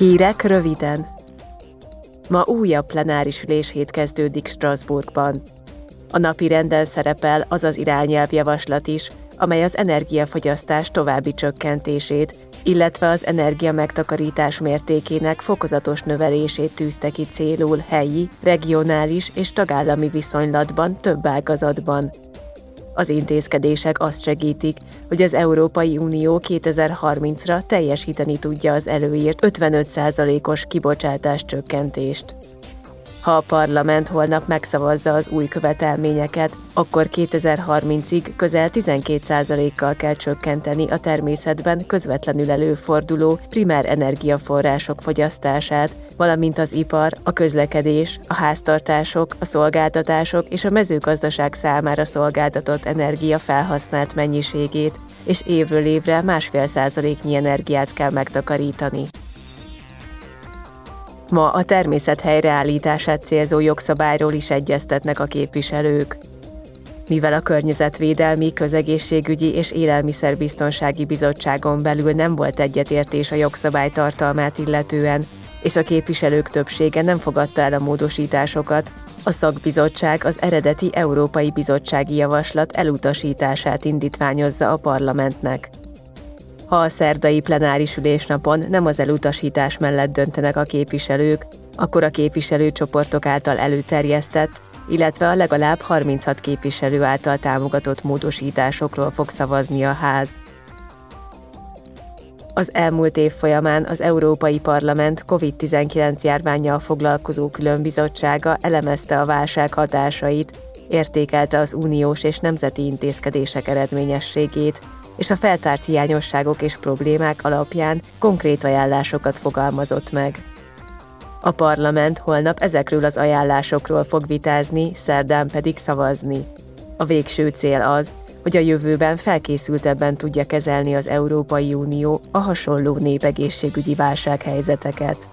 Hírek röviden. Ma újabb plenáris üléshét kezdődik Strasbourgban. A napi renden szerepel az az irányelvjavaslat is, amely az energiafogyasztás további csökkentését, illetve az energia megtakarítás mértékének fokozatos növelését tűzte ki célul helyi, regionális és tagállami viszonylatban több ágazatban, az intézkedések azt segítik, hogy az Európai Unió 2030-ra teljesíteni tudja az előírt 55%-os kibocsátás csökkentést. Ha a parlament holnap megszavazza az új követelményeket, akkor 2030-ig közel 12%-kal kell csökkenteni a természetben közvetlenül előforduló primer energiaforrások fogyasztását, valamint az ipar, a közlekedés, a háztartások, a szolgáltatások és a mezőgazdaság számára szolgáltatott energia felhasznált mennyiségét, és évről évre másfél százaléknyi energiát kell megtakarítani. Ma a természet helyreállítását célzó jogszabályról is egyeztetnek a képviselők. Mivel a Környezetvédelmi, Közegészségügyi és Élelmiszerbiztonsági Bizottságon belül nem volt egyetértés a jogszabály tartalmát illetően, és a képviselők többsége nem fogadta el a módosításokat, a szakbizottság az eredeti Európai Bizottsági Javaslat elutasítását indítványozza a parlamentnek. Ha a szerdai plenáris ülésnapon nem az elutasítás mellett döntenek a képviselők, akkor a képviselőcsoportok által előterjesztett, illetve a legalább 36 képviselő által támogatott módosításokról fog szavazni a ház. Az elmúlt év folyamán az Európai Parlament COVID-19 járványjal foglalkozó különbizottsága elemezte a válság hatásait, értékelte az uniós és nemzeti intézkedések eredményességét, és a feltárt hiányosságok és problémák alapján konkrét ajánlásokat fogalmazott meg. A parlament holnap ezekről az ajánlásokról fog vitázni, szerdán pedig szavazni. A végső cél az, hogy a jövőben felkészültebben tudja kezelni az Európai Unió a hasonló népegészségügyi válsághelyzeteket.